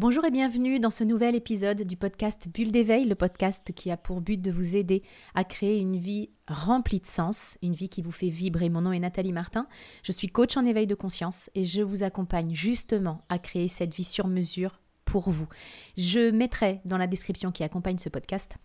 Bonjour et bienvenue dans ce nouvel épisode du podcast Bulle d'éveil, le podcast qui a pour but de vous aider à créer une vie remplie de sens, une vie qui vous fait vibrer. Mon nom est Nathalie Martin, je suis coach en éveil de conscience et je vous accompagne justement à créer cette vie sur mesure pour vous. Je mettrai dans la description qui accompagne ce podcast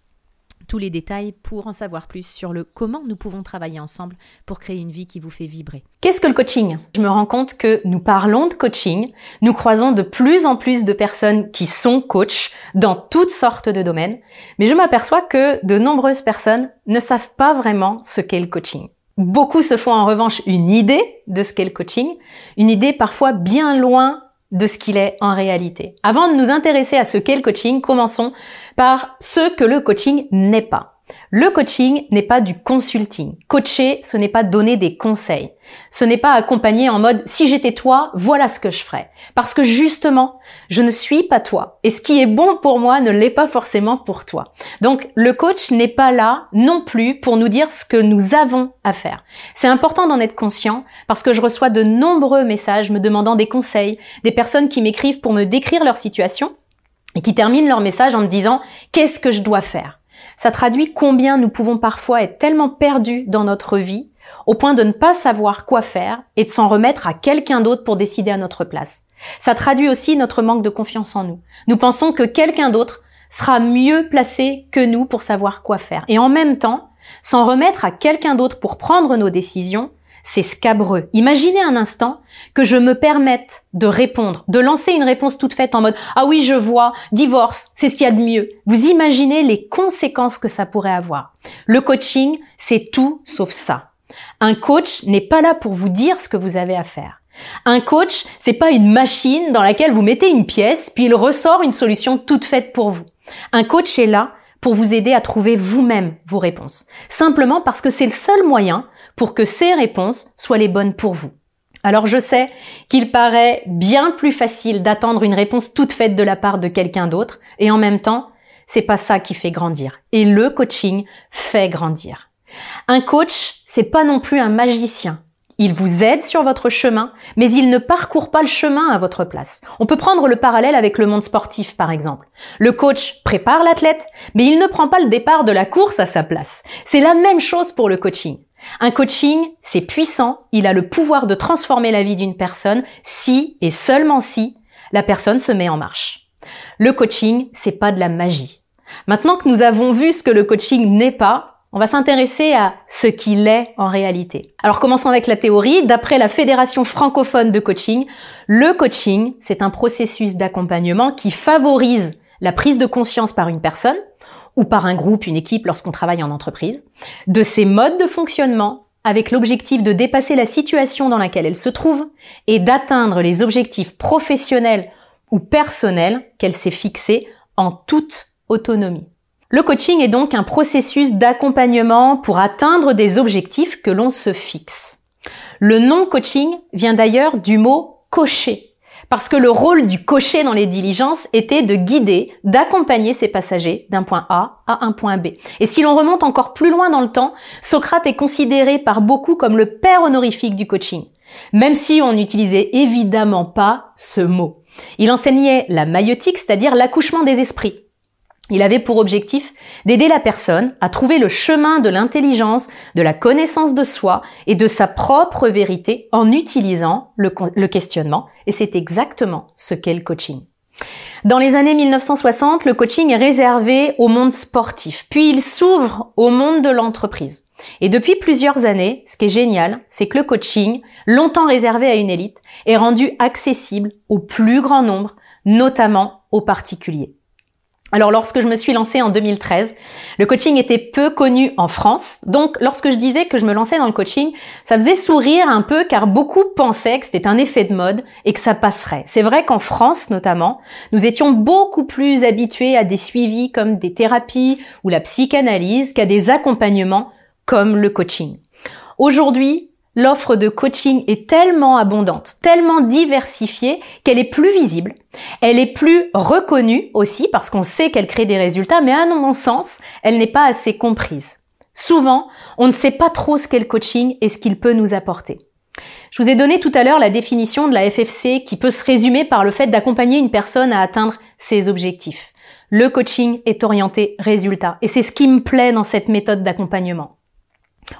tous les détails pour en savoir plus sur le comment nous pouvons travailler ensemble pour créer une vie qui vous fait vibrer. Qu'est-ce que le coaching? Je me rends compte que nous parlons de coaching, nous croisons de plus en plus de personnes qui sont coachs dans toutes sortes de domaines, mais je m'aperçois que de nombreuses personnes ne savent pas vraiment ce qu'est le coaching. Beaucoup se font en revanche une idée de ce qu'est le coaching, une idée parfois bien loin de ce qu'il est en réalité. Avant de nous intéresser à ce qu'est le coaching, commençons par ce que le coaching n'est pas. Le coaching n'est pas du consulting. Coacher, ce n'est pas donner des conseils. Ce n'est pas accompagner en mode si j'étais toi, voilà ce que je ferais. Parce que justement, je ne suis pas toi. Et ce qui est bon pour moi ne l'est pas forcément pour toi. Donc le coach n'est pas là non plus pour nous dire ce que nous avons à faire. C'est important d'en être conscient parce que je reçois de nombreux messages me demandant des conseils, des personnes qui m'écrivent pour me décrire leur situation et qui terminent leur message en me disant qu'est-ce que je dois faire? Ça traduit combien nous pouvons parfois être tellement perdus dans notre vie au point de ne pas savoir quoi faire et de s'en remettre à quelqu'un d'autre pour décider à notre place. Ça traduit aussi notre manque de confiance en nous. Nous pensons que quelqu'un d'autre sera mieux placé que nous pour savoir quoi faire. Et en même temps, s'en remettre à quelqu'un d'autre pour prendre nos décisions, c'est scabreux. Imaginez un instant que je me permette de répondre, de lancer une réponse toute faite en mode ah oui je vois, divorce, c'est ce qu'il y a de mieux. Vous imaginez les conséquences que ça pourrait avoir. Le coaching, c'est tout sauf ça. Un coach n'est pas là pour vous dire ce que vous avez à faire. Un coach, c'est pas une machine dans laquelle vous mettez une pièce puis il ressort une solution toute faite pour vous. Un coach est là pour vous aider à trouver vous-même vos réponses. Simplement parce que c'est le seul moyen pour que ces réponses soient les bonnes pour vous. Alors je sais qu'il paraît bien plus facile d'attendre une réponse toute faite de la part de quelqu'un d'autre et en même temps, c'est pas ça qui fait grandir. Et le coaching fait grandir. Un coach, c'est pas non plus un magicien. Il vous aide sur votre chemin, mais il ne parcourt pas le chemin à votre place. On peut prendre le parallèle avec le monde sportif, par exemple. Le coach prépare l'athlète, mais il ne prend pas le départ de la course à sa place. C'est la même chose pour le coaching. Un coaching, c'est puissant, il a le pouvoir de transformer la vie d'une personne si et seulement si la personne se met en marche. Le coaching, c'est pas de la magie. Maintenant que nous avons vu ce que le coaching n'est pas, on va s'intéresser à ce qu'il est en réalité. Alors commençons avec la théorie. D'après la Fédération francophone de coaching, le coaching, c'est un processus d'accompagnement qui favorise la prise de conscience par une personne ou par un groupe, une équipe lorsqu'on travaille en entreprise, de ses modes de fonctionnement avec l'objectif de dépasser la situation dans laquelle elle se trouve et d'atteindre les objectifs professionnels ou personnels qu'elle s'est fixés en toute autonomie. Le coaching est donc un processus d'accompagnement pour atteindre des objectifs que l'on se fixe. Le nom coaching vient d'ailleurs du mot cocher, parce que le rôle du cocher dans les diligences était de guider, d'accompagner ses passagers d'un point A à un point B. Et si l'on remonte encore plus loin dans le temps, Socrate est considéré par beaucoup comme le père honorifique du coaching, même si on n'utilisait évidemment pas ce mot. Il enseignait la maïotique, c'est-à-dire l'accouchement des esprits. Il avait pour objectif d'aider la personne à trouver le chemin de l'intelligence, de la connaissance de soi et de sa propre vérité en utilisant le, questionnement. Et c'est exactement ce qu'est le coaching. Dans les années 1960, le coaching est réservé au monde sportif, puis il s'ouvre au monde de l'entreprise. Et depuis plusieurs années, ce qui est génial, c'est que le coaching, longtemps réservé à une élite, est rendu accessible au plus grand nombre, notamment aux particuliers. Alors lorsque je me suis lancée en 2013, le coaching était peu connu en France. Donc lorsque je disais que je me lançais dans le coaching, ça faisait sourire un peu car beaucoup pensaient que c'était un effet de mode et que ça passerait. C'est vrai qu'en France notamment, nous étions beaucoup plus habitués à des suivis comme des thérapies ou la psychanalyse qu'à des accompagnements comme le coaching. Aujourd'hui, L'offre de coaching est tellement abondante, tellement diversifiée qu'elle est plus visible, elle est plus reconnue aussi parce qu'on sait qu'elle crée des résultats, mais à mon sens, elle n'est pas assez comprise. Souvent, on ne sait pas trop ce qu'est le coaching et ce qu'il peut nous apporter. Je vous ai donné tout à l'heure la définition de la FFC qui peut se résumer par le fait d'accompagner une personne à atteindre ses objectifs. Le coaching est orienté résultat et c'est ce qui me plaît dans cette méthode d'accompagnement.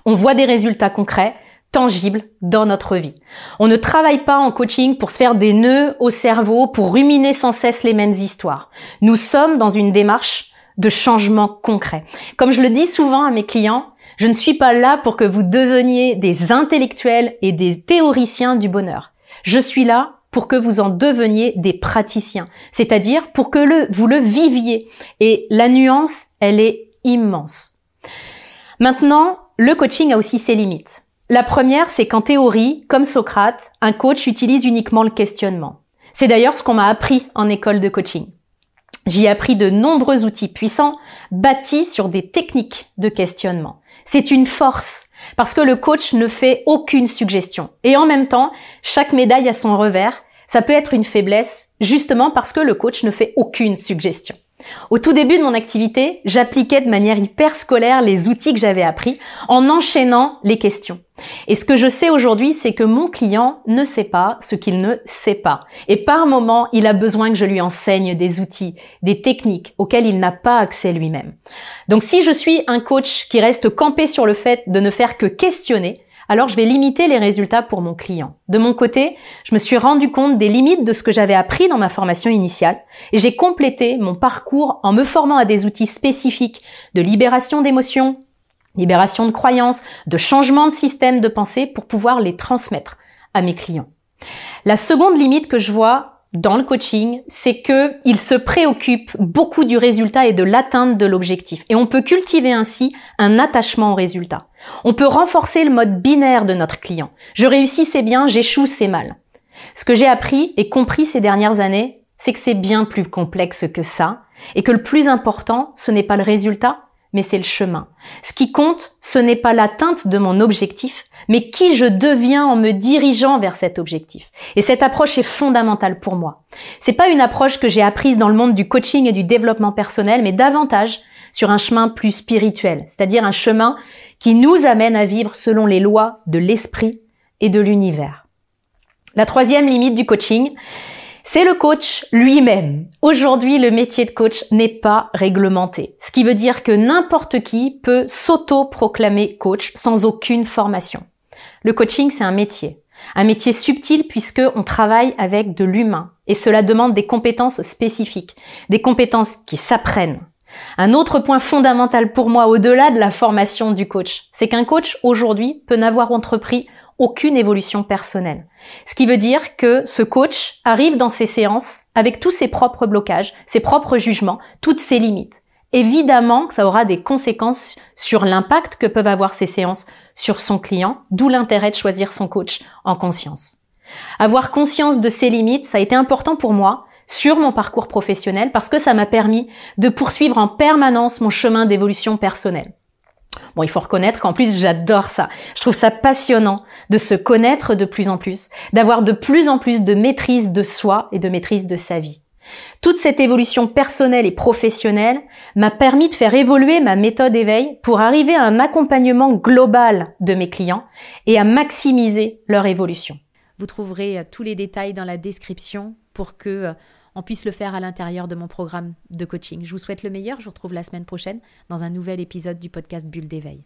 On voit des résultats concrets, tangibles dans notre vie. On ne travaille pas en coaching pour se faire des nœuds au cerveau, pour ruminer sans cesse les mêmes histoires. Nous sommes dans une démarche de changement concret. Comme je le dis souvent à mes clients, je ne suis pas là pour que vous deveniez des intellectuels et des théoriciens du bonheur. Je suis là pour que vous en deveniez des praticiens, c'est-à-dire pour que vous le viviez. Et la nuance, elle est immense. Maintenant, le coaching a aussi ses limites. La première, c'est qu'en théorie, comme Socrate, un coach utilise uniquement le questionnement. C'est d'ailleurs ce qu'on m'a appris en école de coaching. J'y ai appris de nombreux outils puissants bâtis sur des techniques de questionnement. C'est une force parce que le coach ne fait aucune suggestion. Et en même temps, chaque médaille a son revers. Ça peut être une faiblesse justement parce que le coach ne fait aucune suggestion. Au tout début de mon activité, j'appliquais de manière hyper scolaire les outils que j'avais appris en enchaînant les questions. Et ce que je sais aujourd'hui, c'est que mon client ne sait pas ce qu'il ne sait pas. Et par moment, il a besoin que je lui enseigne des outils, des techniques auxquelles il n'a pas accès lui-même. Donc si je suis un coach qui reste campé sur le fait de ne faire que questionner, alors je vais limiter les résultats pour mon client. De mon côté, je me suis rendu compte des limites de ce que j'avais appris dans ma formation initiale et j'ai complété mon parcours en me formant à des outils spécifiques de libération d'émotions, libération de croyances, de changement de système de pensée pour pouvoir les transmettre à mes clients. La seconde limite que je vois dans le coaching, c'est que il se préoccupe beaucoup du résultat et de l'atteinte de l'objectif. Et on peut cultiver ainsi un attachement au résultat. On peut renforcer le mode binaire de notre client. Je réussis, c'est bien, j'échoue, c'est mal. Ce que j'ai appris et compris ces dernières années, c'est que c'est bien plus complexe que ça, et que le plus important, ce n'est pas le résultat, mais c'est le chemin. Ce qui compte, ce n'est pas l'atteinte de mon objectif, mais qui je deviens en me dirigeant vers cet objectif. Et cette approche est fondamentale pour moi. C'est pas une approche que j'ai apprise dans le monde du coaching et du développement personnel, mais davantage sur un chemin plus spirituel, c'est-à-dire un chemin qui nous amène à vivre selon les lois de l'esprit et de l'univers. La troisième limite du coaching, c'est le coach lui-même. Aujourd'hui, le métier de coach n'est pas réglementé, ce qui veut dire que n'importe qui peut s'auto-proclamer coach sans aucune formation. Le coaching, c'est un métier. Un métier subtil puisque on travaille avec de l'humain et cela demande des compétences spécifiques, des compétences qui s'apprennent. Un autre point fondamental pour moi au-delà de la formation du coach, c'est qu'un coach aujourd'hui peut n'avoir entrepris aucune évolution personnelle. Ce qui veut dire que ce coach arrive dans ses séances avec tous ses propres blocages, ses propres jugements, toutes ses limites. Évidemment ça aura des conséquences sur l'impact que peuvent avoir ces séances sur son client, d'où l'intérêt de choisir son coach en conscience. Avoir conscience de ses limites, ça a été important pour moi sur mon parcours professionnel parce que ça m'a permis de poursuivre en permanence mon chemin d'évolution personnelle. Bon, il faut reconnaître qu'en plus, j'adore ça. Je trouve ça passionnant de se connaître de plus en plus, d'avoir de plus en plus de maîtrise de soi et de maîtrise de sa vie. Toute cette évolution personnelle et professionnelle m'a permis de faire évoluer ma méthode éveil pour arriver à un accompagnement global de mes clients et à maximiser leur évolution. Vous trouverez euh, tous les détails dans la description pour que euh, on puisse le faire à l'intérieur de mon programme de coaching. Je vous souhaite le meilleur. Je vous retrouve la semaine prochaine dans un nouvel épisode du podcast Bulle d'éveil.